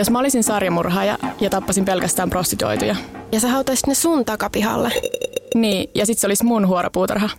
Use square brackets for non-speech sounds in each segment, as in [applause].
Jos mä olisin sarjamurhaaja ja tappasin pelkästään prostituoituja. Ja sä hautaisit ne sun takapihalle. Niin, ja sit se olisi mun huoropuutarha.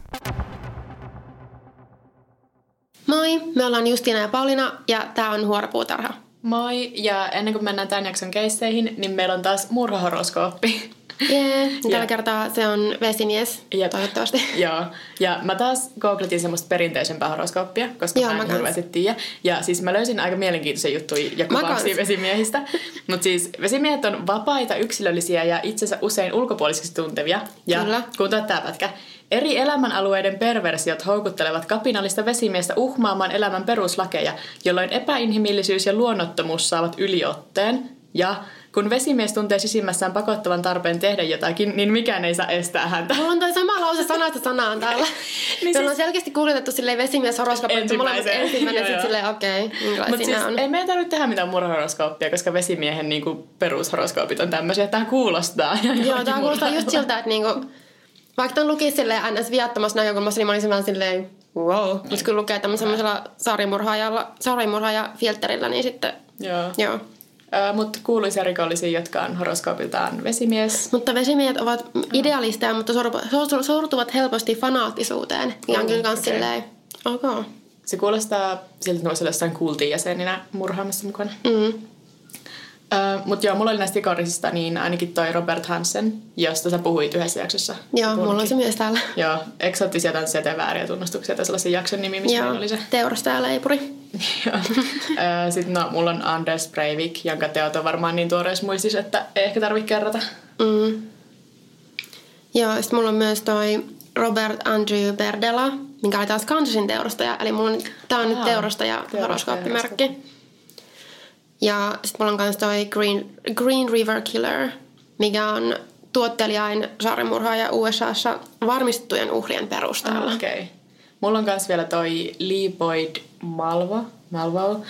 Moi, me ollaan Justiina ja Paulina ja tää on Huoropuutarha. Moi, ja ennen kuin mennään tämän jakson keisseihin, niin meillä on taas murhahoroskooppi. Jee, yeah, tällä kertaa se on vesimies, Jep. toivottavasti. [laughs] Joo, ja mä taas googletin semmoista perinteisempää horoskooppia, koska Joo, mä en hirveästi tiedä. Ja siis mä löysin aika mielenkiintoisia juttuja ja kuvauksia vesimiehistä. [laughs] Mutta siis vesimiehet on vapaita, yksilöllisiä ja itsensä usein ulkopuolisiksi tuntevia. Ja Kyllä. kuuntele tää pätkä. Eri elämänalueiden perversiot houkuttelevat kapinallista vesimiestä uhmaamaan elämän peruslakeja, jolloin epäinhimillisyys ja luonnottomuus saavat yliotteen. Ja kun vesimies tuntee sisimmässään pakottavan tarpeen tehdä jotakin, niin mikään ei saa estää häntä. Mulla on toi sama lause sanasta sanaan täällä. [laughs] niin siis- selkeästi kuulutettu silleen vesimies horoskooppi, mutta molemmat ensimmäinen [laughs] Joo, sit joo. silleen okei, okay, Mutta minkälaisia siis on. ei meidän tarvitse tehdä mitään murhahoroskooppia, koska vesimiehen niinku perushoroskoopit on tämmöisiä, että tämä kuulostaa. [laughs] Joo, tää kuulostaa just siltä, että niinku, vaikka ton luki silleen ns. viattomassa näkökulmassa, niin mä olisin vaan silleen wow. Mutta kun lukee tämmöisellä sarjamurhaajalla, sarjamurhaaja-filterillä, niin sitten Joo. joo. Mutta kuuluisia rikollisia, jotka on horoskoopiltaan vesimies. Mutta vesimiehet ovat idealisteja, mutta sortu- sortu- sortuvat helposti fanaattisuuteen. Ja on kyllä kans okei. silleen, ok. Se kuulostaa siltä, että ne voisi olla jossain kultin jäseninä murhaamassa mukana. Mm. Mutta joo, mulla oli näistä rikorisista niin ainakin toi Robert Hansen, josta sä puhuit yhdessä jaksossa. Joo, mulla on se myös täällä. Joo, eksoottisia tansseja ja vääriä tunnustuksia tai sellaisen jakson nimi, missä Joo, oli se. teurastaja leipuri. Joo. Ö, Sitten no, mulla on Anders Breivik, jonka teot on varmaan niin tuoreessa muistissa, että ei ehkä tarvitse kerrata. Mm. Joo, sit mulla on myös toi Robert Andrew Berdela, mikä oli taas Kansasin teurastaja. Eli mulla on, tää on nyt Aa, teurastaja teurastaja horoskooppimerkki. Ja sit mulla on kans toi Green, Green River Killer, mikä on tuottelijain sarjamurhaaja USAssa varmistettujen uhrien perusteella. Ah, Okei. Okay. Mulla on myös vielä toi Lee Boyd Malvo, Malvo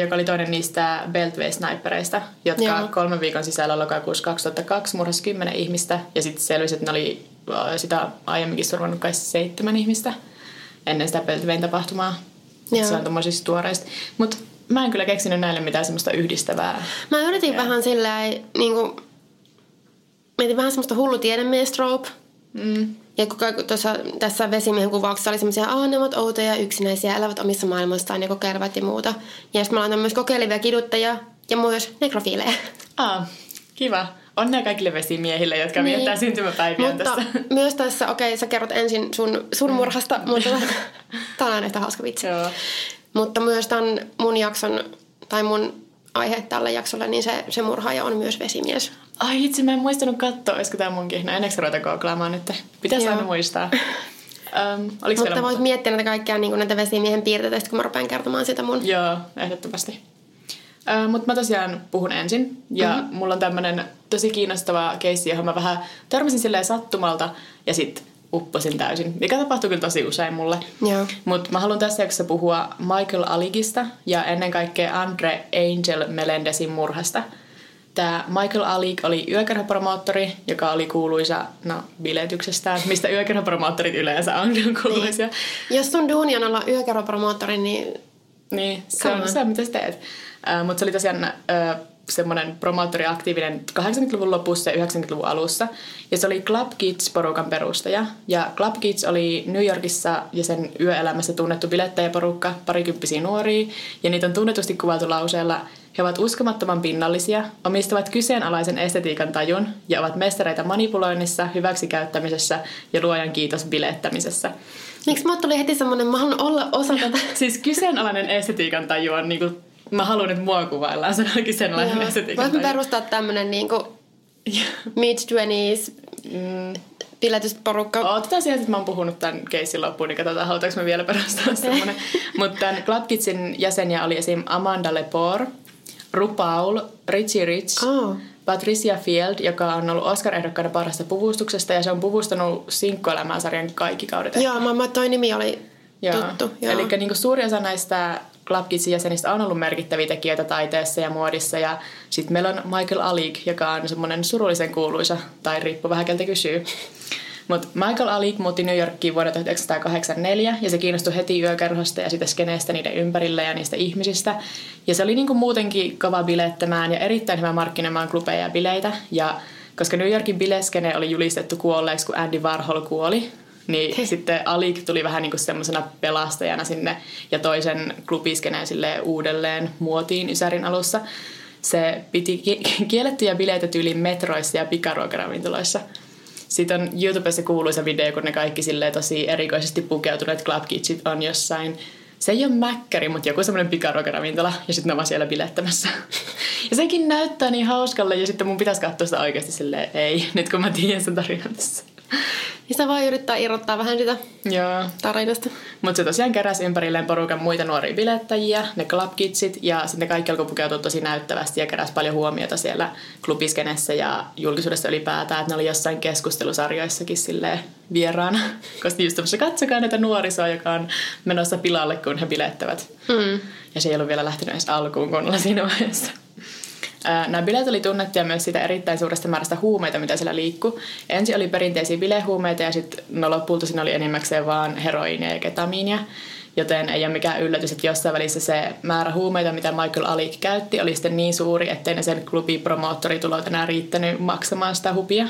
joka oli toinen niistä Beltway-snipereista, jotka Joo. kolmen viikon sisällä lokakuussa 2002 murhasi kymmenen ihmistä. Ja sitten selvisi, että ne oli sitä aiemminkin surmannut kai seitsemän ihmistä ennen sitä Beltwayn tapahtumaa. Joo. Se on tommosista tuoreista. Mutta mä en kyllä keksinyt näille mitään semmoista yhdistävää. Mä yritin vähän silleen, niinku, mietin vähän semmoista hullu tiedemies trope. Mm. Ja kun kaiku- tuossa, tässä vesimiehen kuvauksessa oli semmoisia, että ne ovat outoja ja yksinäisiä, elävät omissa maailmoistaan ja kokeilevat ja muuta. Ja sitten me ollaan myös kokeilevia kiduttajia ja myös nekrofiileja. Ah, kiva. Onnea kaikille vesimiehille, jotka Niin. viettää syntymäpäiviä Mutta tässä. myös tässä, okei, sä kerrot ensin sun, sun murhasta, mutta [laughs] tää on aina yhtä hauska vitsi. Joo. Mutta myös tämän mun jakson, tai mun aihe tälle jaksolle, niin se, se murhaaja on myös vesimies. Ai itse, mä en muistanut katsoa, olisiko tää munkin. No ennäks ruveta googlaamaan nyt? Pitäisi Joo. aina muistaa. Oliko Mutta voit miettiä näitä kaikkia niin näitä vesimiehen piirteitä, kun mä rupean kertomaan sitä mun. Joo, ehdottomasti. Mutta mä tosiaan puhun ensin. Ja Mhm. mm-hmm. mulla on tämmönen tosi kiinnostava keissi, johon mä vähän törmäsin silleen sattumalta ja sit upposin täysin. Mikä tapahtuu kyllä tosi usein mulle. Mutta mä haluan tässä jaksossa puhua Michael Aligista ja ennen kaikkea Andre Angel Melendezin murhasta. Tämä Michael Alig oli yökerhopromoottori, joka oli kuuluisa no, biletyksestään, mistä yökerhopromoottorit yleensä on [laughs] kuuluisia. Jos sun duuni on olla yökerropromoottori, niin Niin, se on on. se, mitä sä teet. Uh, Mutta se oli tosiaan uh, semmoinen promoottori aktiivinen 80-luvun lopussa ja 90-luvun alussa. Ja se oli Club Kids-porukan perustaja. Ja Club Kids oli New Yorkissa ja sen yöelämässä tunnettu bilettäjäporukka, parikymppisiä nuoria. Ja niitä on tunnetusti kuvailtu lauseella, he ovat uskomattoman pinnallisia, omistavat kyseenalaisen estetiikan tajun ja ovat mestareita manipuloinnissa, hyväksikäyttämisessä ja luojan kiitos bilettämisessä. miksi mulle tuli heti semmonen, mä haluan olla osa [laughs] tätä. Siis kyseenalainen estetiikan taju on niinku, mä haluan, että mua kuvaillaan, se on Joo. estetiikan Voit me taju. perustaa tämmönen niinku [laughs] mid-20s Mm, piletysporukka. Otetaan sieltä, että mä oon puhunut tämän keissin loppuun, niin katsotaan, halutaanko me vielä perustaa semmoinen. [laughs] Mutta tämän Club Kidsin jäseniä oli esim. Amanda Lepore, RuPaul, Richie Rich, Oh. Patricia Field, joka on ollut Oscar-ehdokkaana parhaasta puvustuksesta ja se on puvustanut Sinkkuelämää sarjan kaikki kaudet. Joo, mä, mä toi nimi oli Joo. tuttu. Joo. Eli niin suuri osa näistä Club Kidsin jäsenistä on ollut merkittäviä tekijöitä taiteessa ja muodissa. Ja sitten meillä on Michael Alik, joka on semmoinen surullisen kuuluisa, tai riippuu vähän keltä kysyy. Mutta Michael Alik muutti New Yorkiin vuonna 1984 ja se kiinnostui heti yökerhosta ja sitä skeneestä niiden ympärillä ja niistä ihmisistä. Ja se oli niinku muutenkin kova bilettämään ja erittäin hyvä markkinoimaan klubeja ja bileitä. Ja koska New Yorkin bileskene oli julistettu kuolleeksi, kun Andy Warhol kuoli, niin sitten Alik tuli vähän niin kuin semmoisena pelastajana sinne ja toisen klubiskeneen sille uudelleen muotiin Ysärin alussa. Se piti ki- kiellettyjä bileitä tyyliin metroissa ja pikaruokaravintoloissa. Sitten on YouTubessa kuuluisa video, kun ne kaikki silleen tosi erikoisesti pukeutuneet club kitsit on jossain se ei ole mäkkäri, mutta joku semmoinen pikaruokaravintola ja sitten ne ovat siellä bilettämässä. [laughs] Ja sekin näyttää niin hauskalle ja sitten mun pitäisi katsoa sitä oikeasti silleen, ei, nyt kun mä tiedän sen tarinan tässä. Niin sitä voi yrittää irrottaa vähän sitä Joo. tarinasta. Mutta se tosiaan keräsi ympärilleen porukan muita nuoria bilettäjiä, ne club kidsit, ja sitten kaikki alkoi pukeutua tosi näyttävästi ja keräsi paljon huomiota siellä klubiskenessä ja julkisuudessa ylipäätään, että ne oli jossain keskustelusarjoissakin silleen vieraana. Koska just tämmössä, katsokaa näitä nuorisoa, joka on menossa pilalle, kun he bilettävät. Mm. Ja se ei ollut vielä lähtenyt edes alkuun kunnolla siinä vaiheessa. Nämä bileet oli tunnettuja myös siitä erittäin suuresta määrästä huumeita, mitä siellä liikkui. Ensin oli perinteisiä bilehuumeita ja sitten no lopulta siinä oli enimmäkseen vaan heroiinia ja ketamiinia. Joten ei ole mikään yllätys, että jossain välissä se määrä huumeita, mitä Michael Alik käytti, oli sitten niin suuri, ettei ne sen klubin promoottoritulot enää riittänyt maksamaan sitä hupia.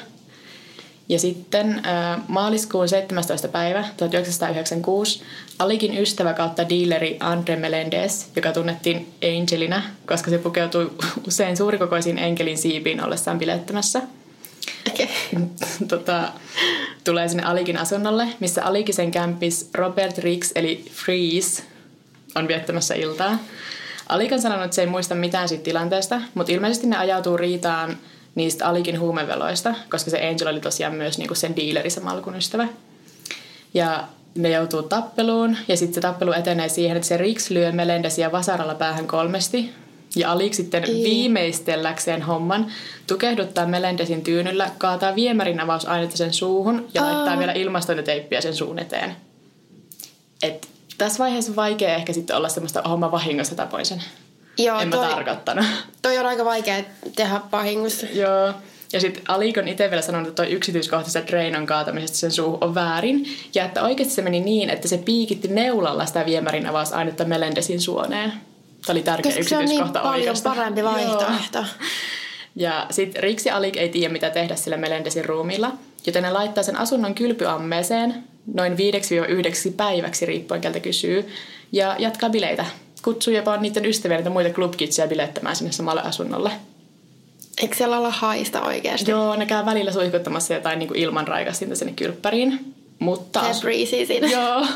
Ja sitten maaliskuun 17. päivä 1996 Alikin ystävä kautta dealeri Andre Melendez, joka tunnettiin Angelina, koska se pukeutui usein suurikokoisiin enkelin siipiin ollessaan bilettämässä. Okay. [laughs] tota, tulee sinne Alikin asunnolle, missä Alikisen kämpis Robert Rix eli Freeze on viettämässä iltaa. Alik on sanonut, että se ei muista mitään siitä tilanteesta, mutta ilmeisesti ne ajautuu riitaan niistä Alikin huumeveloista, koska se Angel oli tosiaan myös niinku sen diileri samalla kuin ystävä. Ja ne joutuu tappeluun ja sitten se tappelu etenee siihen, että se Rix lyö Melendesia vasaralla päähän kolmesti. Ja Alik sitten Ei. viimeistelläkseen homman tukehduttaa Melendesin tyynyllä, kaataa viemärin avausainetta sen suuhun ja Aa. laittaa vielä ilmastointiteippiä sen suun eteen. Et tässä vaiheessa on vaikea ehkä sitten olla semmoista homma vahingossa tapoin sen. Joo, en mä toi, tarkoittanut. toi on aika vaikea tehdä vahingossa. Joo. Ja sitten Alik on itse vielä sanonut, että toi yksityiskohta sitä Drainon kaatamisesta sen suuhun on väärin. Ja että oikeasti se meni niin, että se piikitti neulalla sitä viemärin avausainetta Melendesin suoneen. Tämä oli tärkeä Koska se on niin yksityiskohta paljon oikeasta. parempi vaihtoehto. Joo. Ja sitten Riksi Alik ei tiedä, mitä tehdä sillä Melendesin ruumilla, joten ne laittaa sen asunnon kylpyammeeseen noin 5-9 päiväksi, riippuen keltä kysyy, ja jatkaa bileitä. Kutsuu jopa niiden ystäviä niitä muita clubkitsia bilettämään sinne samalle asunnolle. Eikö siellä olla haista oikeasti? Joo, ne käy välillä suihkuttamassa jotain niin kuin ilman raikastinta sinne kylppäriin. Mutta Se asu- breezy siinä. Joo.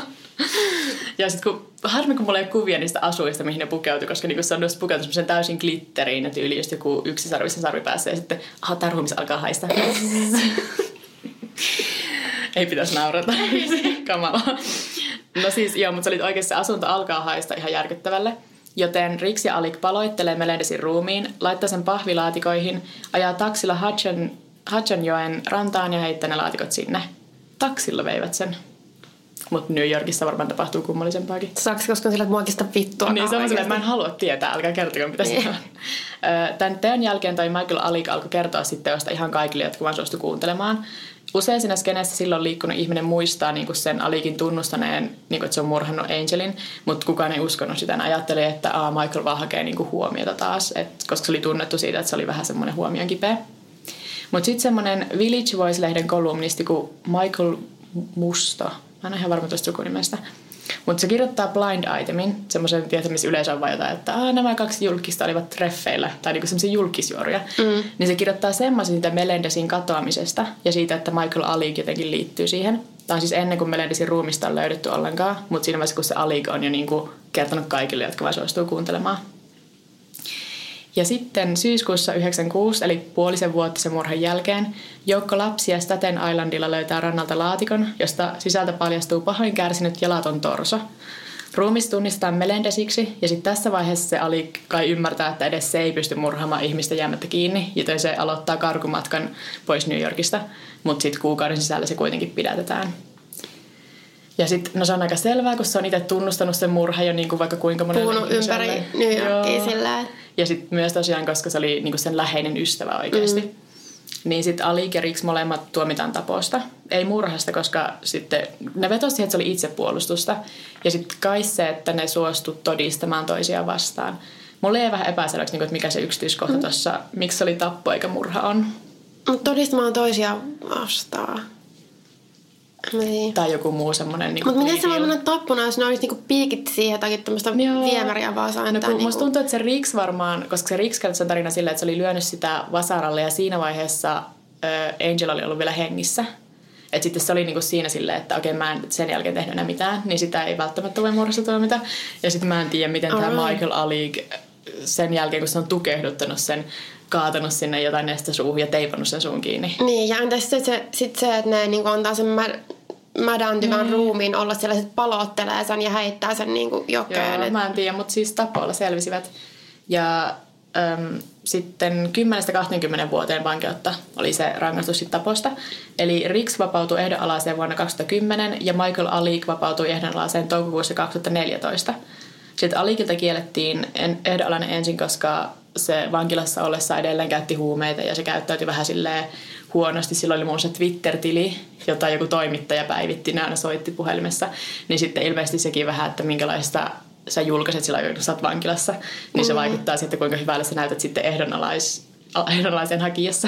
Ja sitten kun, harmi kun mulla ei ole kuvia niistä asuista, mihin ne pukeutui, koska niinku se on just pukeutunut semmoisen täysin glitteriin ja tyyli just joku yksi sarvisen sarvipäässä ja sitten, aha, tää ruumis alkaa haista. [laughs] ei pitäisi naurata. Kamala. No siis, joo, mutta se oli oikeasti se asunto alkaa haista ihan järkyttävälle. Joten Rix ja Alik paloittelee Melendesin ruumiin, laittaa sen pahvilaatikoihin, ajaa taksilla Hudson, Hudsonjoen rantaan ja heittää ne laatikot sinne. Taksilla veivät sen. Mutta New Yorkissa varmaan tapahtuu kummallisempaakin. Saaks koskaan sillä, että muokista vittua? Niin se on silleen, että mä en halua tietää, älkää kertokaa mitä Niin. se on. Ö, Tämän teon jälkeen toi Michael Alik alkoi kertoa sitten teosta ihan kaikille, jotka vaan suostu kuuntelemaan. Usein siinä skeneessä silloin liikkunut ihminen muistaa niin kuin sen Alikin tunnustaneen, niin kuin, että se on murhannut Angelin, mutta kukaan ei uskonut sitä. Ne ajatteli, että Aa, Michael vaan hakee niin kuin huomiota taas, et, koska se oli tunnettu siitä, että se oli vähän semmoinen huomion kipeä. Mutta sitten semmoinen Village Voice-lehden kolumnisti kuin Michael Musto, mä en ole ihan varma tuosta sukunimestä, mutta se kirjoittaa Blind Itemin, semmoisen, tiedätkö, missä yleensä on vaan jotain, että Aa, nämä kaksi julkista olivat treffeillä, tai niinku semmoisia julkisjuoruja. Mm. Niin se kirjoittaa semmoisen siitä Melendesin katoamisesta ja siitä, että Michael Alik jotenkin liittyy siihen. Tämä on siis ennen kuin Melendesin ruumista on löydetty ollenkaan, mutta siinä vaiheessa, kun se Alik on jo niinku kertonut kaikille, jotka vaan suostuu kuuntelemaan. Ja sitten syyskuussa 96, eli puolisen vuotta sen murhan jälkeen, joukko lapsia Staten Islandilla löytää rannalta laatikon, josta sisältä paljastuu pahoin kärsinyt jalaton torso. Ruumis tunnistetaan Melendesiksi ja sitten tässä vaiheessa se Ali kai ymmärtää, että edes se ei pysty murhaamaan ihmistä jäämättä kiinni, joten se aloittaa karkumatkan pois New Yorkista, mutta sitten kuukauden sisällä se kuitenkin pidätetään. Ja sitten, no se on aika selvää, kun se on itse tunnustanut sen murha jo niin kuin vaikka kuinka monen Puhunut ympäri New Yorkia sillä Ja sitten myös tosiaan, koska se oli niin kuin sen läheinen ystävä oikeasti. Mm. Niin sitten Ali ja Riks molemmat tuomitaan taposta. Ei murhasta, koska sitten ne vetosi siihen, että se oli itsepuolustusta. Ja sitten kai se, että ne suostu todistamaan toisiaan vastaan. Mulle ei vähän epäselväksi, niin kuin, että mikä se yksityiskohta mm. tuossa, miksi se oli tappo eikä murha on. Mutta todistamaan toisiaan vastaan. Niin. Tai joku muu semmoinen niin Mutta miten se voi mennä tappuna, jos ne olisi niinku piikit siihen jotakin tämmöistä viemäriä vasaan? No kun niinku... musta tuntuu, että se Riks varmaan, koska se Riks sen tarina silleen, että se oli lyönyt sitä vasaralle ja siinä vaiheessa äh, Angel oli ollut vielä hengissä. Että sitten se oli niinku siinä silleen, että okei mä en sen jälkeen tehnyt enää mitään, niin sitä ei välttämättä voi muodossa tuomita. Ja sitten mä en tiedä, miten tämä Michael Alig sen jälkeen, kun se on tukehduttanut sen kaatanut sinne jotain neste suuhun ja teipannut sen suun kiinni. Niin, ja entäs sitten se, sit se, että ne niinku antaa sen mä, mädäntyvän mm. ruumiin olla siellä, sit palottelee sen ja heittää sen niinku jokeen. Joo, mä en tiedä, mutta siis tapoilla selvisivät. Ja äm, sitten 10-20 vuoteen vankeutta oli se rangaistus sit taposta. Eli Rix vapautui ehdonalaiseen vuonna 2010 ja Michael Alik vapautui ehdonalaiseen toukokuussa 2014. Sitten Alikilta kiellettiin ehdonalainen ensin, koska se vankilassa ollessa edelleen käytti huumeita ja se käyttäytyi vähän silleen huonosti. Silloin oli muun se Twitter-tili, jota joku toimittaja päivitti, ne aina soitti puhelimessa. Niin sitten ilmeisesti sekin vähän, että minkälaista sä julkaiset silloin, kun sä oot vankilassa, niin se mm. vaikuttaa sitten, kuinka hyvälle sä näytät sitten ehdonalais, ehdonalaisen hakijassa.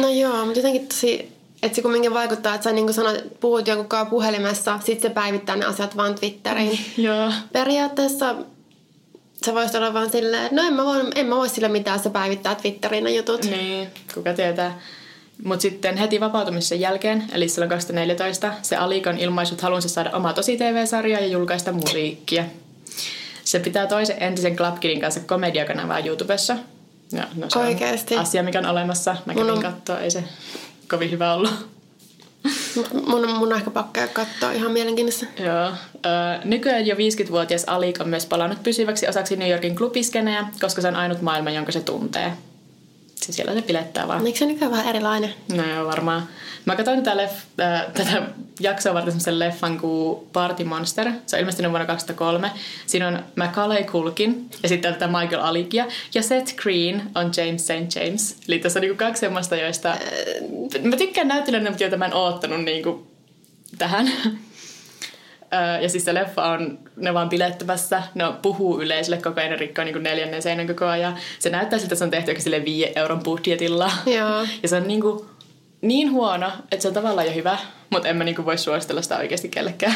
No joo, mutta jotenkin tosi, että se kumminkin vaikuttaa, että sä niin kuin sanoit, puhut joku puhelimessa, sitten se päivittää ne asiat vaan Twitteriin. [laughs] joo. Periaatteessa sä voisit olla vaan silleen, että no en mä voi, en mä voi sille mitään, sä päivittää Twitterin ne jutut. Niin, kuka tietää. Mutta sitten heti vapautumisen jälkeen, eli silloin 2014, se Alikon ilmaisut halunsa saada oma tosi TV-sarjaa ja julkaista musiikkia. Se pitää toisen entisen Club Kidin kanssa komediakanavaa YouTubessa. Ja, no se Oikeasti. on asia, mikä on olemassa. Mä kävin on... katsoa, ei se kovin hyvä ollut. Mun, mun on ehkä pakko katsoa ihan mielenkiinnossa. Joo. Nykyään jo 50-vuotias Alik on myös palannut pysyväksi osaksi New Yorkin klubiskenejä, koska se on ainut maailma, jonka se tuntee. Siis siellä se pilettää vaan. Eikö se nykyään vähän erilainen? No joo, varmaan. Mä katsoin tätä, leff, äh, tätä jaksoa varten semmoisen leffan kuin Party Monster. Se on ilmestynyt vuonna 2003. Siinä on Macaulay Culkin ja sitten tätä Michael Alikia. Ja Seth Green on James St. James. Eli tässä on niinku kaksi semmoista, joista... Äh... Mä tykkään näyttelijöitä, mutta joita mä en oottanut niinku tähän. Ja siis se leffa on, ne vaan bilettämässä, ne puhuu yleisölle koko ajan, rikkoo niin neljännen seinän koko ajan. Se näyttää siltä, että se on tehty sille 5 euron budjetilla. Joo. Ja se on niin, kuin, niin huono, että se on tavallaan jo hyvä, mutta en mä niin kuin voi suositella sitä oikeasti kellekään.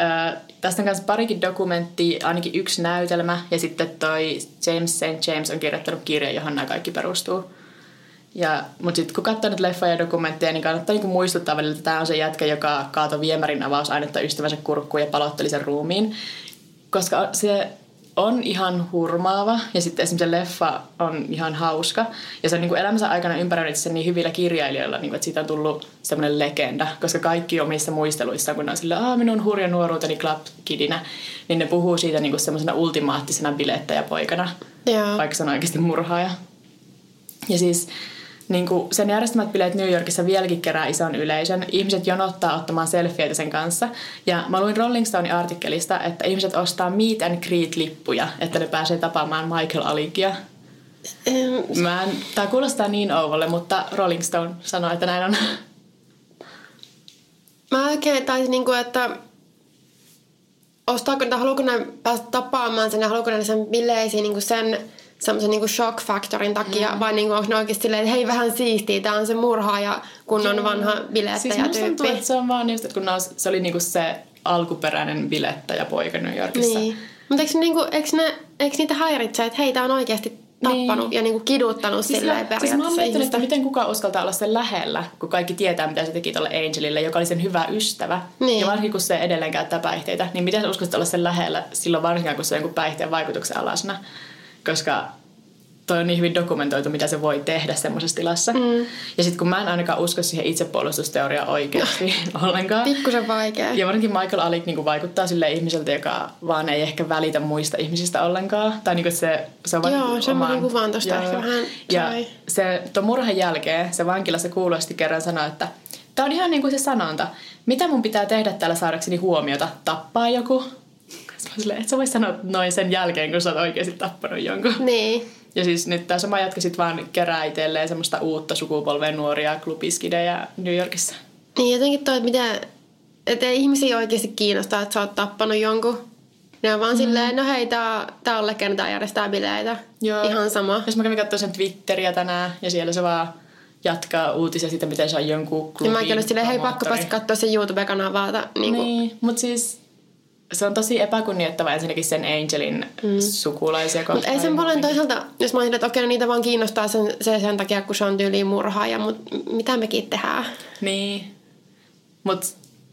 Ö, tästä on myös parikin dokumentti, ainakin yksi näytelmä ja sitten toi James St. James on kirjoittanut kirja, johon nämä kaikki perustuu. Ja, mutta sitten kun katsoo nyt leffoja ja dokumentteja, niin kannattaa niinku muistuttaa välillä, että tämä on se jätkä, joka kaatoi viemärin avausainetta ystävänsä kurkkuun ja palotteli sen ruumiin. Koska se on ihan hurmaava ja sitten esimerkiksi se leffa on ihan hauska. Ja se on niin kuin elämänsä aikana ympäröinyt sen niin hyvillä kirjailijoilla, niin kuin, että siitä on tullut semmoinen legenda. Koska kaikki omissa muisteluissaan, kun ne on sillä, Aa, minun hurja nuoruuteni Club Kidinä, niin ne puhuu siitä niin kuin semmoisena ultimaattisena bilettäjäpoikana. Joo. Vaikka se on oikeasti murhaaja. Ja siis niin kuin sen järjestämät bileet New Yorkissa vieläkin kerää ison yleisön. Ihmiset jonottaa ottamaan selfieitä sen kanssa. Ja mä luin Rolling Stone artikkelista, että ihmiset ostaa meet and greet-lippuja, että ne pääsee tapaamaan Michael Alikia. Mä en, tää kuulostaa niin ouvolle, mutta Rolling Stone sanoi, että näin on. Mä oikein taisin, niin kuin, että ostaako, tai haluuko ne päästä tapaamaan sen ja haluuko ne sen bileisiin niin kuin sen semmoisen niinku shock factorin takia, mm. vai niinku onko ne oikeasti silleen, että hei vähän siistiä, tää on se murhaaja, kun on vanha bilettäjä siis tyyppi. Tuntuu, että se on vaan just, että kun se oli niinku se alkuperäinen bilettäjä poika New Yorkissa. Niin. Mutta eikö, niinku, eikö, ne, eikö niitä häiritse, että hei, tää on oikeasti tappanut niin. ja niinku kiduttanut siis silleen mä, periaatteessa siis mä että miten kukaan uskaltaa olla sen lähellä, kun kaikki tietää, mitä se teki tuolle Angelille, joka oli sen hyvä ystävä. Niin. Ja varsinkin, kun se edelleen käyttää päihteitä, niin miten sä uskaltaa olla sen lähellä silloin varsinkin, kun se on jonkun päihteen vaikutuksen alasena. Koska toi on niin hyvin dokumentoitu, mitä se voi tehdä semmoisessa tilassa. Mm. Ja sitten kun mä en ainakaan usko siihen itsepuolustusteoriaan oikeasti [laughs] ollenkaan. Pikkusen vaikea. Ja varsinkin Michael Alik niin vaikuttaa sille ihmiseltä, joka vaan ei ehkä välitä muista ihmisistä ollenkaan. Tai niin se, se on vaan Joo, semmoinen kuvan tosta ehkä vähän Ja se, tuon murhan jälkeen se vankilassa kuulosti kerran sanoi, että tämä on ihan niin kuin se sanonta. Mitä mun pitää tehdä täällä saadakseni huomiota? Tappaa joku? Silleen, et sä voi sanoa noin sen jälkeen, kun sä oot oikeasti tappanut jonkun. Niin. Ja siis nyt tämä sama jatka sit vaan kerää itselleen semmoista uutta sukupolven nuoria klubiskidejä New Yorkissa. Niin jotenkin toi, että mitä, että ei ihmisiä oikeasti kiinnostaa, että sä oot tappanut jonkun. Ne on vaan mm. silleen, no hei, tää, tää on legenda, tää järjestää bileitä. Joo. Ihan sama. Jos mä kävin katsoa sen Twitteriä tänään ja siellä se vaan jatkaa uutisia siitä, miten se on jonkun klubin Ja mä kyllä silleen, hei pakko päästä katsoa sen YouTube-kanavaa. Niin, niin mutta siis se on tosi epäkunnioittava ensinnäkin sen Angelin mm. sukulaisia kohtaan. Mutta ei sen paljon toisaalta, jos mä että okei, no niitä vaan kiinnostaa sen, se sen takia, kun se on tyyliin murhaaja, mutta mitä mekin tehdään? Niin, mutta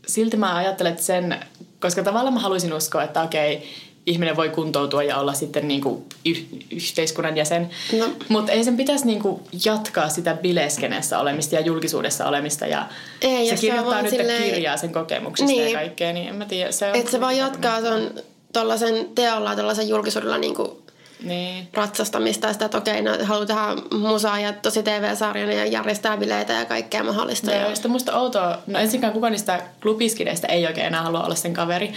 silti mä ajattelen, että sen, koska tavallaan mä haluaisin uskoa, että okei, ihminen voi kuntoutua ja olla sitten niinku y- yhteiskunnan jäsen. No. Mutta ei sen pitäisi niinku jatkaa sitä bileskeneessä olemista ja julkisuudessa olemista. Ja ei, se kirjoittaa nyt silleen... kirjaa sen kokemuksista niin. ja kaikkea, niin en mä tiedä. Se Et se vaan jatkaa ton, tollasen teolla, tollasen julkisuudella niinku niin. ratsastamista ja sitä, että okei, no, haluaa tehdä musaa ja tosi TV-sarjan ja järjestää bileitä ja kaikkea mahdollista. Joo, ja sitten musta outoa, no ensinnäkään kukaan niistä klubiskideistä ei oikein enää halua olla sen kaveri.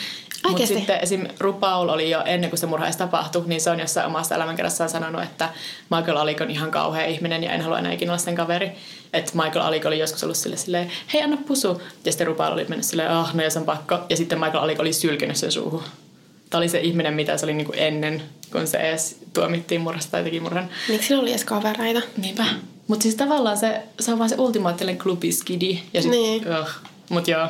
Mutta sitten esim. RuPaul oli jo ennen kuin se murha edes tapahtui, niin se on jossain omassa elämänkerrassaan sanonut, että Michael Alik on ihan kauhea ihminen ja en halua enää ikinä olla sen kaveri. Että Michael Alik oli joskus ollut sille silleen, hei anna pusu. Ja sitten RuPaul oli mennyt silleen, ah no jos on pakko. Ja sitten Michael Alik oli sylkenyt sen suuhun. Tämä oli se ihminen, mitä se oli niinku ennen, kun se edes tuomittiin murhasta tai teki murhan. Miksi sillä oli edes kavereita? Niinpä. Mutta siis tavallaan se, se on vaan se ultimaattinen klubiskidi. Ja sit, niin. Uh, Mut joo,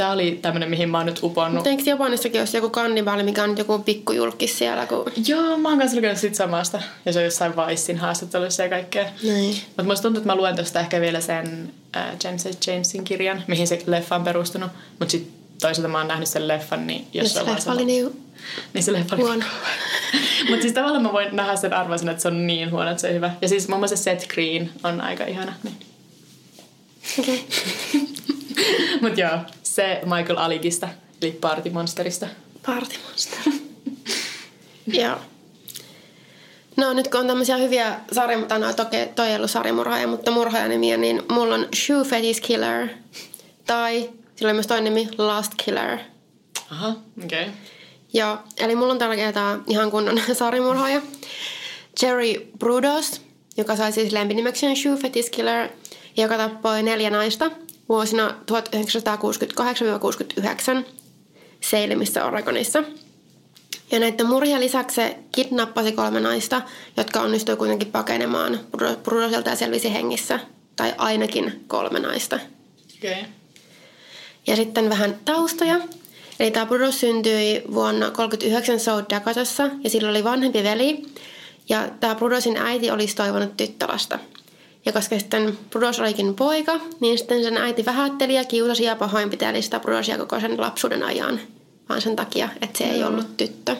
Tämä oli tämmöinen, mihin mä oon nyt uponnut. Mutta eikö Japanissakin olisi joku kannibaali, mikä on joku pikkujulkis siellä? Kun... Joo, mä oon kanssa lukenut sit samasta. Ja se on jossain Vicein haastattelussa ja kaikkea. Niin. Mutta musta tuntuu, että mä luen tuosta ehkä vielä sen äh, James Jamesin kirjan, mihin se leffa on perustunut. Mutta sitten toisaalta mä oon nähnyt sen leffan, niin jos se leffa oli niin... [laughs] Niin se leffa oli huono. [laughs] Mutta siis tavallaan mä voin nähdä sen arvoisen, että se on niin huono, että se on hyvä. Ja siis muun muassa Seth Green on aika ihana. Niin. Okei. [laughs] Okay. Mutta joo, se Michael Alikista, eli Party Monsterista. Party Monster. joo. No nyt kun on tämmöisiä hyviä sarja, tai no toki toi ei ollut sarjamurhaaja, mutta murhaajanimiä, niin mulla on Shoe Fetish Killer. Tai sillä on myös toinen nimi Last Killer. Aha, okei. Okay. Joo, eli mulla on tällä kertaa ihan kunnon [laughs] sarjamurhaaja. Jerry Brudos, joka sai siis lempinimekseen Shoe Fetish Killer, joka tappoi neljä naista vuosina 1968-69 Seilimissä Oregonissa. Ja näiden murhia lisäksi se kidnappasi kolme naista, jotka onnistui kuitenkin pakenemaan Brudoselta ja selvisi hengissä. Tai ainakin kolme naista. Okay. Ja sitten vähän taustoja. Eli tämä Brudos syntyi vuonna 1939 South Dakotassa ja sillä oli vanhempi veli. Ja tämä Brudosin äiti olisi toivonut tyttölasta – ja koska sitten Brudos olikin poika, niin sitten sen äiti vähätteli ja kiusasi ja pahoinpiteli sitä Brudosia koko sen lapsuuden ajan. Vaan sen takia, että se ei ollut tyttö.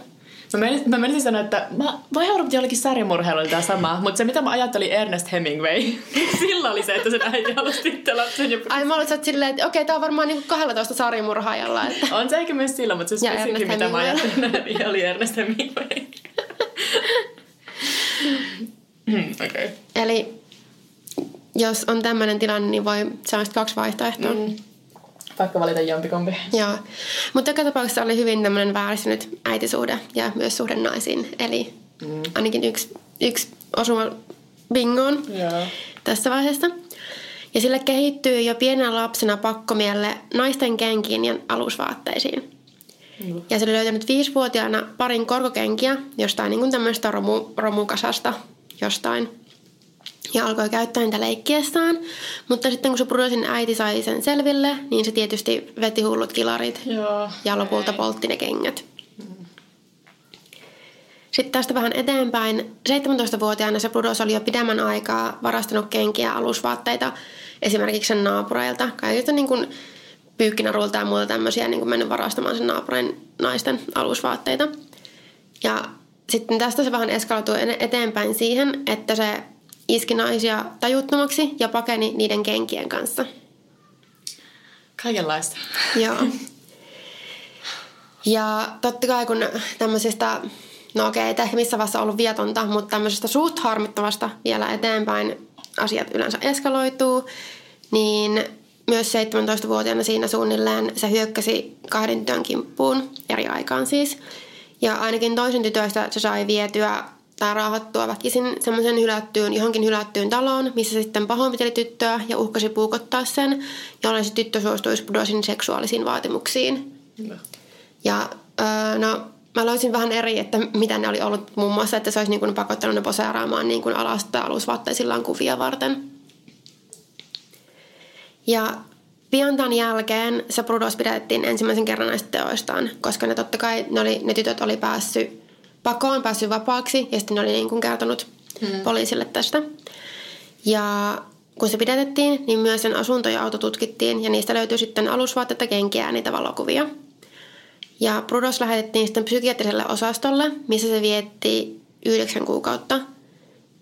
Mä menisin, mä menisin sanoa, että mä että jollekin sarjamurheilulla tämä sama, mutta se mitä mä ajattelin Ernest Hemingway, [laughs] sillä oli se, että sen äiti halusi tyttölapsen. Ja... Ai mä olin silleen, että okei, tää on varmaan niinku 12 sarjamurhaajalla. Että... On se ehkä myös sillä, mutta se spesifi, mitä mä ajattelin, [laughs] oli Ernest Hemingway. [laughs] Okei. Okay. Eli jos on tämmöinen tilanne, niin voi saada kaksi vaihtoehtoa. Mm. Vaikka valita jompikompi. Joo. Mutta joka tapauksessa oli hyvin tämmöinen vääristynyt äitisuhde ja myös suhde naisiin. Eli mm. ainakin yksi, yksi osuma bingoon Joo. tässä vaiheessa. Ja sille kehittyy jo pienenä lapsena pakkomielle naisten kenkiin ja alusvaatteisiin. Mm. Ja se oli löytänyt viisivuotiaana parin korkokenkiä jostain niin kuin tämmöistä romu, romukasasta jostain ja alkoi käyttää niitä leikkiessään. Mutta sitten kun se Brudosin äiti sai sen selville, niin se tietysti veti hullut kilarit Joo, ja lopulta ei. poltti ne kengät. Sitten tästä vähän eteenpäin. 17-vuotiaana se Brudos oli jo pidemmän aikaa varastanut kenkiä ja alusvaatteita esimerkiksi sen naapureilta. Kaikista niin kuin pyykkinarulta ja muuta tämmöisiä niin kuin mennyt varastamaan sen naapurin naisten alusvaatteita. Ja sitten tästä se vähän eskaloitui eteenpäin siihen, että se iski naisia tajuttomaksi ja pakeni niiden kenkien kanssa. Kaikenlaista. Joo. Ja totta kai kun tämmöisestä, no okei, ei ehkä missä vaiheessa ollut vietonta, mutta tämmöisestä suht harmittavasta vielä eteenpäin asiat yleensä eskaloituu, niin myös 17-vuotiaana siinä suunnilleen se hyökkäsi kahden tytön kimppuun eri aikaan siis. Ja ainakin toisen tytöistä se sai vietyä tai raahattua väkisin semmoisen hylättyyn, johonkin hylättyyn taloon, missä sitten pahoinpiteli tyttöä ja uhkasi puukottaa sen, jolloin se tyttö suostuisi Budosin seksuaalisiin vaatimuksiin. No. Ja no, mä löysin vähän eri, että mitä ne oli ollut muun muassa, että se olisi niin kuin pakottanut ne poseeraamaan niin kuin alasta alusvaatteisillaan kuvia varten. Ja pian tämän jälkeen se Prudos pidettiin ensimmäisen kerran näistä teoistaan, koska ne totta kai ne, oli, ne tytöt oli päässyt pakoon, päässyt vapaaksi ja sitten ne oli niin kuin kertonut hmm. poliisille tästä. Ja kun se pidätettiin, niin myös sen asunto ja auto tutkittiin ja niistä löytyi sitten alusvaatteita, kenkiä ja niitä valokuvia. Ja Prudos lähetettiin sitten psykiatriselle osastolle, missä se vietti yhdeksän kuukautta.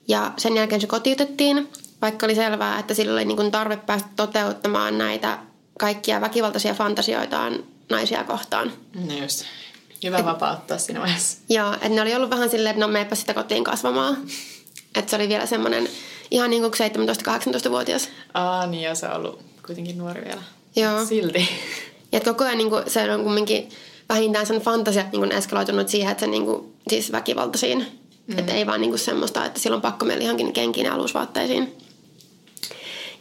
Ja sen jälkeen se kotiutettiin vaikka oli selvää, että sillä oli niin kuin tarve päästä toteuttamaan näitä kaikkia väkivaltaisia fantasioitaan naisia kohtaan. No just. Hyvä vapauttaa siinä vaiheessa. Joo, että ne oli ollut vähän silleen, että no meepä sitä kotiin kasvamaan. Että se oli vielä semmoinen ihan niin kuin 17-18-vuotias. Aa, niin ja se on ollut kuitenkin nuori vielä. Joo. Silti. Ja koko ajan niin kuin, se on kumminkin vähintään sen fantasia niin kuin eskaloitunut siihen, että se niin kuin, siis väkivaltaisiin. Mm. Että ei vaan niin kuin semmoista, että silloin pakko meillä johonkin kenkiin ja alusvaatteisiin.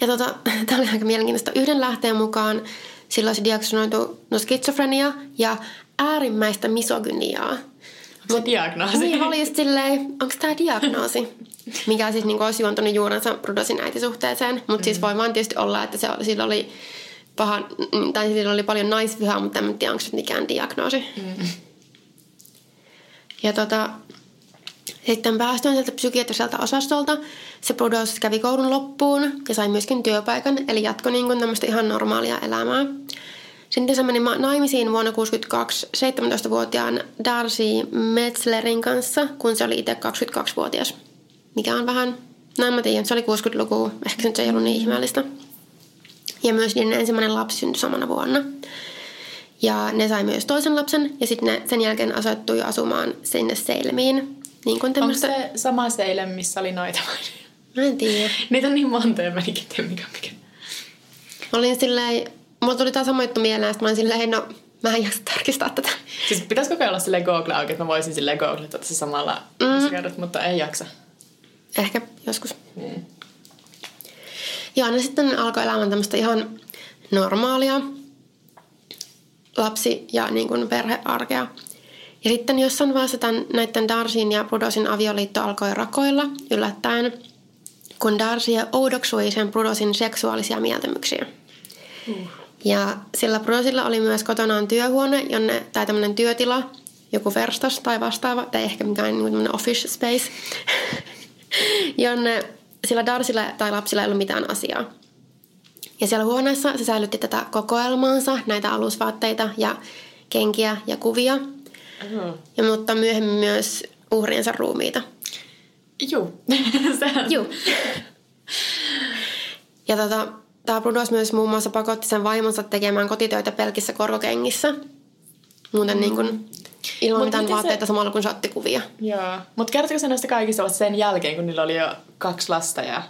Ja tota, [laughs] tämä oli aika mielenkiintoista. Yhden lähteen mukaan sillä olisi diagnosoitu no skitsofrenia ja äärimmäistä misogyniaa. Onko se diagnoosi? Niin, oli just silleen, onko tämä diagnoosi? [laughs] Mikä siis niin olisi juontanut juurensa Brudosin äitisuhteeseen. Mutta mm. siis voi vaan tietysti olla, että se, sillä oli paha, tai sillä oli paljon naisvihaa, mutta en tiedä, onko se mikään diagnoosi. Mm. Ja tota, sitten päästään sieltä psykiatriselta osastolta. Se Prodos kävi koulun loppuun ja sai myöskin työpaikan, eli jatkoi niin kuin tämmöistä ihan normaalia elämää. Sitten se meni naimisiin vuonna 1962 17-vuotiaan Darcy Metzlerin kanssa, kun se oli itse 22-vuotias. Mikä on vähän, no en mä tiedä, se oli 60-luku, ehkä se nyt ei ollut niin ihmeellistä. Ja myös niiden ensimmäinen lapsi syntyi samana vuonna. Ja ne sai myös toisen lapsen ja sitten sen jälkeen asettui asumaan sinne Seilemiin, niin kuin tämmöstä... Onko se sama seile, missä oli noita vai? Mä en tiedä. Niitä on niin monta ja mä en tiedä mikä mikä. Mä olin silleen, mulla tuli taas sama juttu mieleen, että mä olin silleen, no mä en jaksa tarkistaa tätä. Siis pitäisikö kokeilla silleen Google auki, että mä voisin silleen googlata se samalla, mm. kerrot, mutta ei jaksa. Ehkä joskus. Mm. Joo, ne sitten alkoi elämään tämmöistä ihan normaalia lapsi- ja niin kuin perhearkea. Ja sitten jossain vaiheessa tämän, näiden Darsin ja Brudosin avioliitto alkoi rakoilla yllättäen, kun Darcy oudoksui sen Brudosin seksuaalisia mieltymyksiä. Uh. Ja sillä Brudosilla oli myös kotonaan työhuone, jonne, tai tämmöinen työtila, joku verstos tai vastaava, tai ehkä mikään niin office space, [laughs] jonne sillä Darsilla tai lapsilla ei ollut mitään asiaa. Ja siellä huoneessa se säilytti tätä kokoelmaansa, näitä alusvaatteita ja kenkiä ja kuvia – ja mutta myöhemmin myös uhriensa ruumiita. Juu. [laughs] Juu. Ja tota, tämä Brudos myös muun muassa pakotti sen vaimonsa tekemään kotitöitä pelkissä korkokengissä. Muuten mm. niin kuin ilman Mut mitään vaatteita se... samalla kun saatti kuvia. Joo. Mutta kertoko se näistä kaikista sen jälkeen, kun niillä oli jo kaksi lasta ja...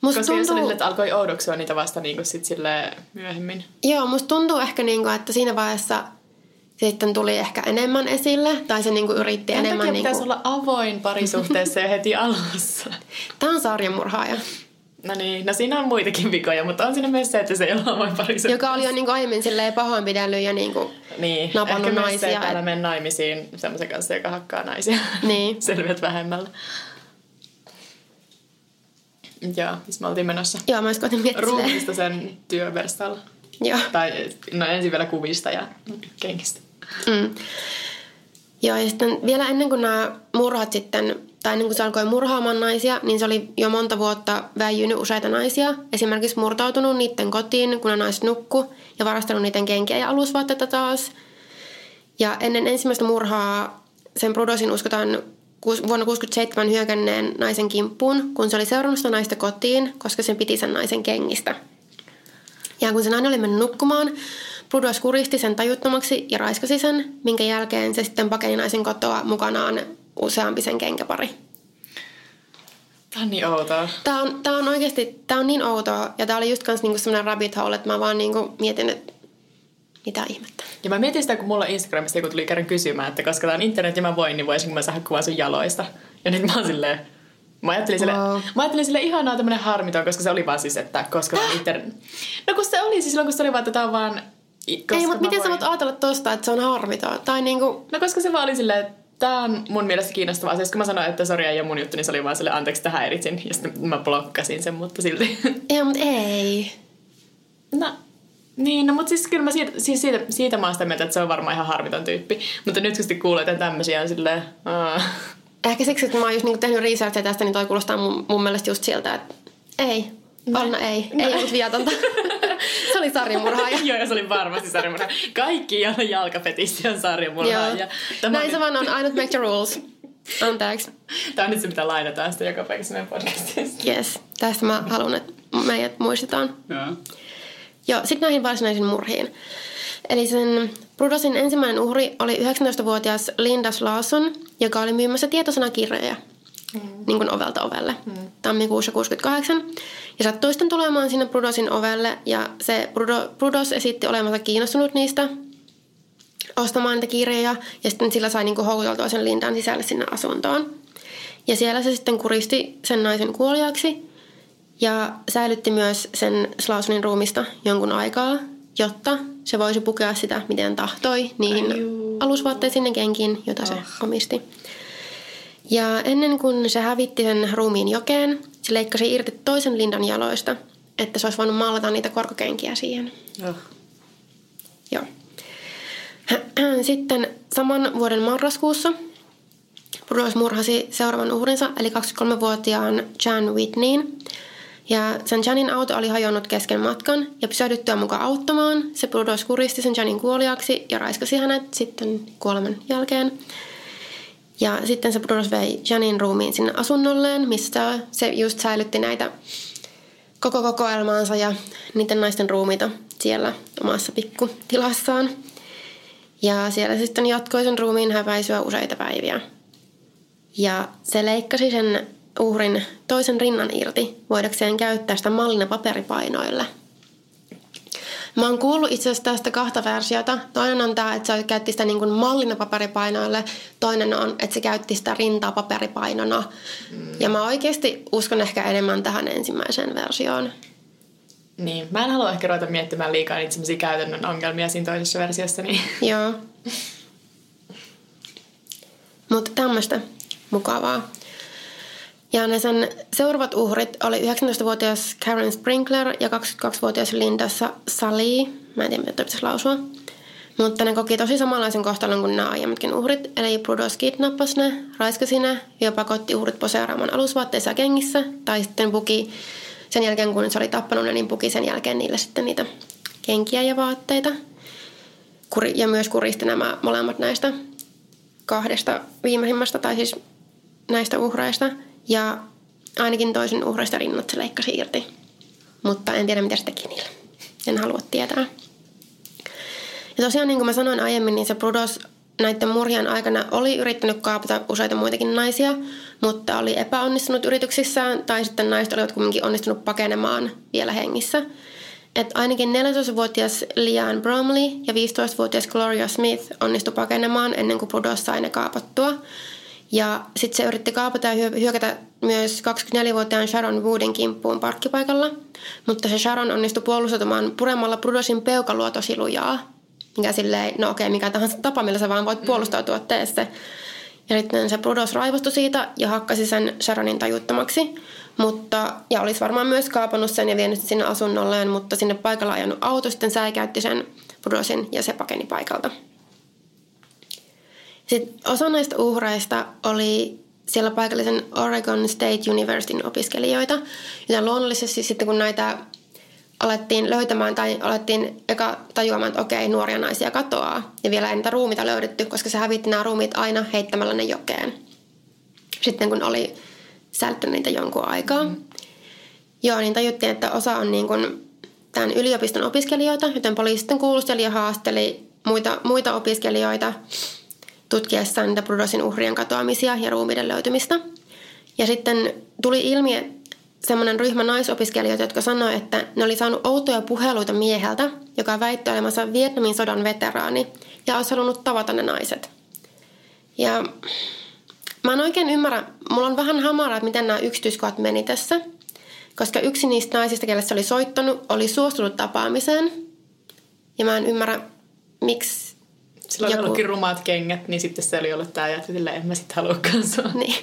Musta Koska tuntuu... jos että alkoi oudoksua niitä vasta niin kuin sit myöhemmin. Joo, musta tuntuu ehkä niin kuin, että siinä vaiheessa sitten tuli ehkä enemmän esille, tai se niinku yritti Tämän enemmän... Niinku... pitäisi olla avoin parisuhteessa jo heti alussa. [laughs] Tämä on sarjamurhaaja. No niin, no siinä on muitakin vikoja, mutta on siinä myös se, että se ei ole avoin parisuhteessa. Joka oli jo niinku aiemmin silleen pahoinpidellyt ja niinku niin, napannut ehkä naisia. Ehkä myös se, että naimisiin semmoisen kanssa, joka hakkaa naisia. Niin. [laughs] Selviät vähemmällä. Joo, missä me oltiin menossa? Joo, mä miettiä Ruumista sen työverstalla. Joo. Tai no ensin vielä kuvista ja kenkistä. Mm. Joo, ja sitten vielä ennen kuin nämä murhat sitten, tai ennen kuin se alkoi murhaamaan naisia, niin se oli jo monta vuotta väijynyt useita naisia. Esimerkiksi murtautunut niiden kotiin, kun ne naiset nukku, ja varastanut niiden kenkiä ja alusvaatteita taas. Ja ennen ensimmäistä murhaa sen Brudosin uskotaan vuonna 1967 hyökänneen naisen kimppuun, kun se oli seurannut sitä naista kotiin, koska se piti sen naisen kengistä. Ja kun se nainen oli mennyt nukkumaan, Brudos kuristi sen tajuttomaksi ja raiskasi sen, minkä jälkeen se sitten pakeni naisen kotoa mukanaan useampi sen kenkäpari. Tämä on niin outoa. Tämä on, tämä on oikeasti, tämä on niin outoa. Ja tämä oli just kans niinku semmoinen rabbit hole, että mä vaan niinku mietin, että mitä ihmettä. Ja mä mietin sitä, kun mulla Instagramissa joku tuli kerran kysymään, että koska tämä on internet ja mä voin, niin voisinko mä saada kuvaa sun jaloista. Ja nyt mä oon silleen, Mä ajattelin, sille, wow. mä ajattelin sille ihanaa tämmönen harmiton, koska se oli vaan siis, että koska on internet... No kun se oli siis silloin, kun se oli vaan, että tää on vaan... Ei, mutta miten voin... sä voit ajatella tosta, että se on harmiton? Tai niinku... No koska se vaan oli silleen, että Tämä on mun mielestä kiinnostava asia. Kun mä sanoin, että sori ei ole mun juttu, niin se oli vaan sille anteeksi, että häiritsin. Ja sitten mä blokkasin sen, mutta silti. Ei, mutta ei. No, niin, no mutta siis kyllä mä siitä, siis siitä, siitä mä oon sitä mieltä, että se on varmaan ihan harmiton tyyppi. Mutta nyt kun kuulee, että tämmöisiä on silleen... Uh. Ehkä siksi, että mä oon just niinku tehnyt researchia tästä, niin toi kuulostaa mun, mun mielestä just siltä, että ei, Anna ei. No. [laughs] Ei ollut viatonta. [laughs] se oli sarjamurhaaja. Joo, ja se oli varmasti sarjamurhaaja. Kaikki, joilla jalkapetisti on sarjamurhaaja. Tämä Näin se vaan on. Ainut make the rules. Anteeksi. Tämä on nyt se, mitä lainataan sitä joka päivässä meidän podcastissa. Yes. Tästä mä haluan, että meidät muistetaan. Joo. Joo, sitten näihin varsinaisiin murhiin. Eli sen Brudosin ensimmäinen uhri oli 19-vuotias Linda Lawson, joka oli myymässä tietosanakirjoja mm. niin kuin ovelta ovelle mm. tammikuussa 68. Ja sattui sitten tulemaan sinne Brudosin ovelle ja se Brudo, Brudos esitti olevansa kiinnostunut niistä ostamaan niitä kirjoja ja sitten sillä sai niin kuin houkuteltua sen Lindan sisälle sinne asuntoon. Ja siellä se sitten kuristi sen naisen kuoliaksi ja säilytti myös sen Slausonin ruumista jonkun aikaa, jotta se voisi pukea sitä, miten tahtoi, niihin Ai alusvaatteisiin ja kenkiin, jota oh. se ah. omisti. Ja ennen kuin se hävitti sen ruumiin jokeen, se leikkasi irti toisen lindan jaloista, että se olisi voinut maalata niitä korkokenkiä siihen. Oh. Joo. [clears throat] Sitten saman vuoden marraskuussa Bruce murhasi seuraavan uhrinsa, eli 23-vuotiaan Jan Whitneyin. Ja sen Janin auto oli hajonnut kesken matkan ja pysähdyttyä mukaan auttamaan. Se Bruce kuristi sen Janin kuoliaksi ja raiskasi hänet sitten kuoleman jälkeen. Ja sitten se Bruce vei Janin ruumiin sinne asunnolleen, mistä se just säilytti näitä koko kokoelmaansa ja niiden naisten ruumiita siellä omassa pikkutilassaan. Ja siellä sitten jatkoi sen ruumiin häpäisyä useita päiviä. Ja se leikkasi sen uhrin toisen rinnan irti voidakseen käyttää sitä mallina paperipainoille – Mä oon kuullut itse asiassa tästä kahta versiota. Toinen on tämä, että se käytti sitä niin kuin mallina paperipainoille. Toinen on, että se käytti sitä rintaa paperipainona. Mm. Ja mä oikeasti uskon ehkä enemmän tähän ensimmäiseen versioon. Niin, mä en halua ehkä ruveta miettimään liikaa niitä semmoisia käytännön ongelmia siinä toisessa versiossa. Niin. Joo. [laughs] Mutta tämmöistä mukavaa. Ja ne sen seuraavat uhrit oli 19-vuotias Karen Sprinkler ja 22-vuotias Linda Sali. Mä en tiedä, mitä pitäisi lausua. Mutta ne koki tosi samanlaisen kohtalon kuin nämä aiemmatkin uhrit. Eli Brudos kidnappasi ne, raiskasi ne ja pakotti uhrit poseeraamaan alusvaatteissa ja kengissä. Tai sitten puki sen jälkeen, kun se oli tappanut ne, niin puki sen jälkeen niille sitten niitä kenkiä ja vaatteita. Ja myös kuristi nämä molemmat näistä kahdesta viimeisimmästä, tai siis näistä uhreista – ja ainakin toisen uhreista rinnat se leikkasi irti. Mutta en tiedä, mitä se teki niille. En halua tietää. Ja tosiaan, niin kuin mä sanoin aiemmin, niin se Brudos näiden murhien aikana oli yrittänyt kaapata useita muitakin naisia, mutta oli epäonnistunut yrityksissään, tai sitten naiset olivat kuitenkin onnistunut pakenemaan vielä hengissä. Et ainakin 14-vuotias Lian Bromley ja 15-vuotias Gloria Smith onnistu pakenemaan ennen kuin Brudos sai ne kaapattua. Ja sitten se yritti kaapata ja hyökätä myös 24-vuotiaan Sharon Woodin kimppuun parkkipaikalla, mutta se Sharon onnistui puolustautumaan puremalla Brudosin peukalua tosi lujaa. Mikä silleen, no okei, mikä tahansa tapa, millä sä vaan voit mm. puolustautua teessä. Ja sitten se Brudos raivostui siitä ja hakkasi sen Sharonin tajuttomaksi. Mutta, ja olisi varmaan myös kaapannut sen ja vienyt sinne asunnolleen, mutta sinne paikalla ajanut auto sitten säikäytti sen Brudosin ja se pakeni paikalta. Sitten osa näistä uhreista oli siellä paikallisen Oregon State Universityn opiskelijoita, joten luonnollisesti sitten kun näitä alettiin löytämään tai alettiin eka tajuamaan, että okei, nuoria naisia katoaa. Ja vielä ei niitä ruumita löydetty, koska se hävitti nämä ruumit aina heittämällä ne jokeen. Sitten kun oli säilyttänyt niitä jonkun aikaa. Mm. Joo, niin tajuttiin, että osa on niin kuin tämän yliopiston opiskelijoita, joten poliisi sitten kuulusteli ja haasteli muita, muita opiskelijoita tutkiessaan niitä Brudosin uhrien katoamisia ja ruumiiden löytymistä. Ja sitten tuli ilmi semmoinen ryhmä naisopiskelijoita, jotka sanoi, että ne oli saanut outoja puheluita mieheltä, joka väitti olevansa Vietnamin sodan veteraani ja olisi halunnut tavata ne naiset. Ja mä en oikein ymmärrä, mulla on vähän hamaraa, että miten nämä yksityiskohdat meni tässä, koska yksi niistä naisista, kelle se oli soittanut, oli suostunut tapaamiseen. Ja mä en ymmärrä, miksi Sillä oli joku... ollutkin rumaat kengät, niin sitten se oli ollut tämä ja että en mä sitten haluakaan sua. [laughs] Niin.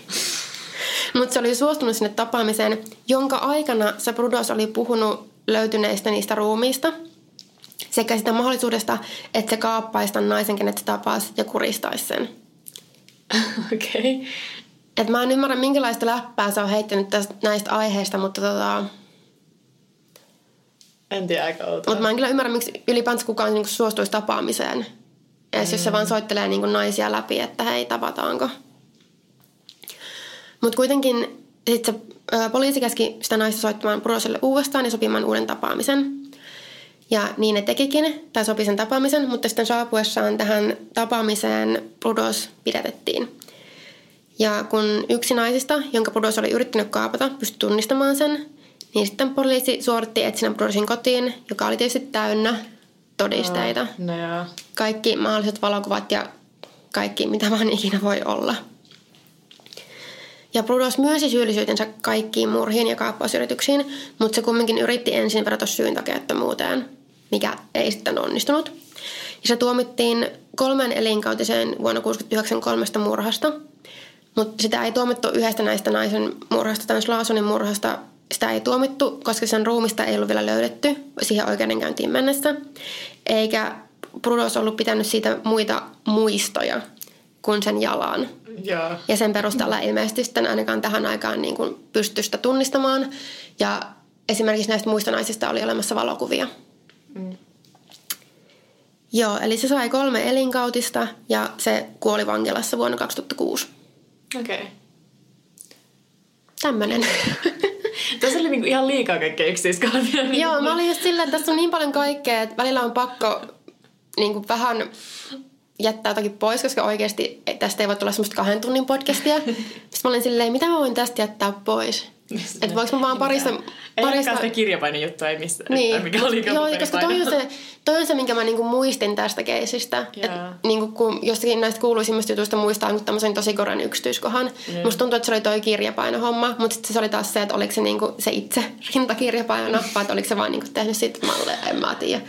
Mutta se oli suostunut sinne tapaamiseen, jonka aikana se Brudos oli puhunut löytyneistä niistä ruumiista sekä sitä mahdollisuudesta, että se kaappaisi tämän naisen, kenet se tapasi ja kuristaisi sen. [laughs] Okei. Okay. Et mä en ymmärrä, minkälaista läppää se on heittänyt tästä, näistä aiheista, mutta tota... En tiedä, aika outoa. Mutta mä en kyllä ymmärrä, miksi ylipäänsä kukaan niin suostuisi tapaamiseen. Edes mm. jos se mm. vaan soittelee niin naisia läpi, että hei, tavataanko. Mutta kuitenkin sit se poliisi käski sitä naista soittamaan Broselle uudestaan ja sopimaan uuden tapaamisen. Ja niin ne tekikin, tai sopi sen tapaamisen, mutta sitten saapuessaan tähän tapaamiseen Brudos pidätettiin. Ja kun yksi naisista, jonka Brudos oli yrittänyt kaapata, pystyi tunnistamaan sen, niin sitten poliisi suoritti etsinnän Brudosin kotiin, joka oli tietysti täynnä todisteita. No, no Kaikki mahdolliset valokuvat ja kaikki, mitä vaan ikinä voi olla – ja Brudos myönsi syyllisyytensä kaikkiin murhiin ja kaappausyrityksiin, mutta se kumminkin yritti ensin verrata syyntakeettomuuteen, mikä ei sitten onnistunut. Ja se tuomittiin kolmen elinkautiseen vuonna 1969 kolmesta murhasta, mutta sitä ei tuomittu yhdestä näistä naisen murhasta, tai Laasonin murhasta, sitä ei tuomittu, koska sen ruumista ei ollut vielä löydetty siihen oikeudenkäyntiin mennessä. Eikä Brudos ollut pitänyt siitä muita muistoja kuin sen jalan. Ja, ja sen perusteella ilmeisesti sitten ainakaan tähän aikaan niin kuin pystyi sitä tunnistamaan. Ja esimerkiksi näistä muista naisista oli olemassa valokuvia. Mm. Joo, eli se sai kolme elinkautista ja se kuoli vankilassa vuonna 2006. Okei. Okay. Tämmönen. [laughs] tässä oli niinku ihan liikaa kaikkea yksityiskohtia. Joo, mä olin just silleen, että tässä on niin paljon kaikkea, että välillä on pakko niinku vähän jättää jotakin pois, koska oikeasti tästä ei voi tulla semmoista kahden tunnin podcastia. Sitten mä olin silleen, mitä mä voin tästä jättää pois? Että voiko mä vaan parista... Ei parista... sitä kirjapainojuttua, ei missään. Niin. Mikä oli Joo, koska toi on, se, toi on se, minkä mä niinku muistin tästä keisistä. Yeah. Et niinku, kun jostakin näistä kuuluisimmista jutuista muistaa niin tämmöisen tosi koran yksityiskohan. Yeah. Musta tuntuu, että se oli toi kirjapainohomma, mutta sitten se oli taas se, että oliko se niinku se itse rintakirjapaino, [laughs] vai oliko se vaan niinku tehnyt siitä malleja, en mä tiedä.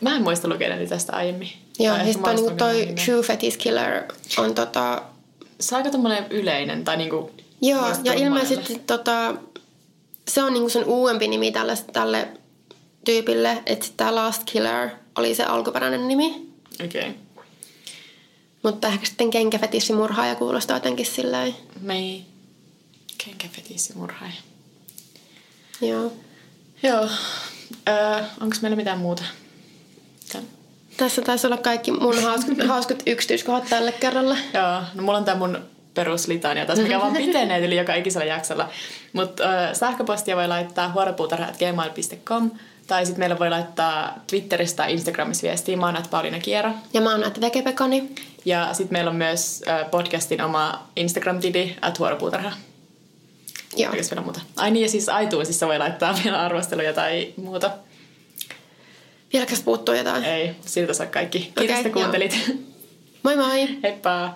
Mä en muista lukeneeni tästä aiemmin. Joo, siis toi, niinku toi True Fetish Killer on tota... Se on aika yleinen, tai niinku... Joo, ja ilmeisesti tota, se on niinku sen uudempi nimi tälle, tälle tyypille, että tämä Last Killer oli se alkuperäinen nimi. Okei. Okay. Mutta ehkä sitten kenkäfetissimurhaaja kuulostaa jotenkin silleen. Mei. Kenkäfetissimurhaaja. Joo. Joo. Öö, onko meillä mitään muuta? Tässä taisi olla kaikki mun hauskat, [laughs] hauskat yksityiskohdat tälle kerralla. Joo, no mulla on tää mun peruslitania tässä, mikä vaan [laughs] pitenee yli joka ikisellä jaksolla. Mutta äh, sähköpostia voi laittaa huoropuutarha.gmail.com tai sitten meillä voi laittaa Twitteristä tai Instagramissa viestiä. Mä oon Pauliina Kiera. Ja mä oon Vekepekoni. Ja sitten meillä on myös äh, podcastin oma Instagram-tili, at huoropuutarha. Joo. Oliko vielä muuta? Ai niin, ja siis iTunesissa voi laittaa vielä arvosteluja tai muuta. Vieläkäs puuttuu jotain? Ei, siltä saa kaikki. Kiitos, okay, kuuntelit. Joo. Moi moi! Heippa!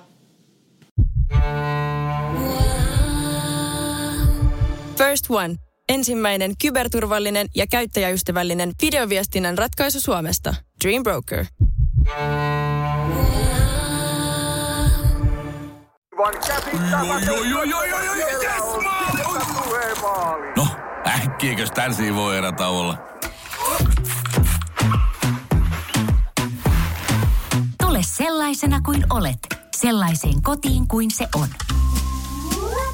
First One. Ensimmäinen kyberturvallinen ja käyttäjäystävällinen videoviestinnän ratkaisu Suomesta. Dream Broker. No, äkkiäkös tän voi erä? Tule sellaisena kuin olet, sellaiseen kotiin kuin se on.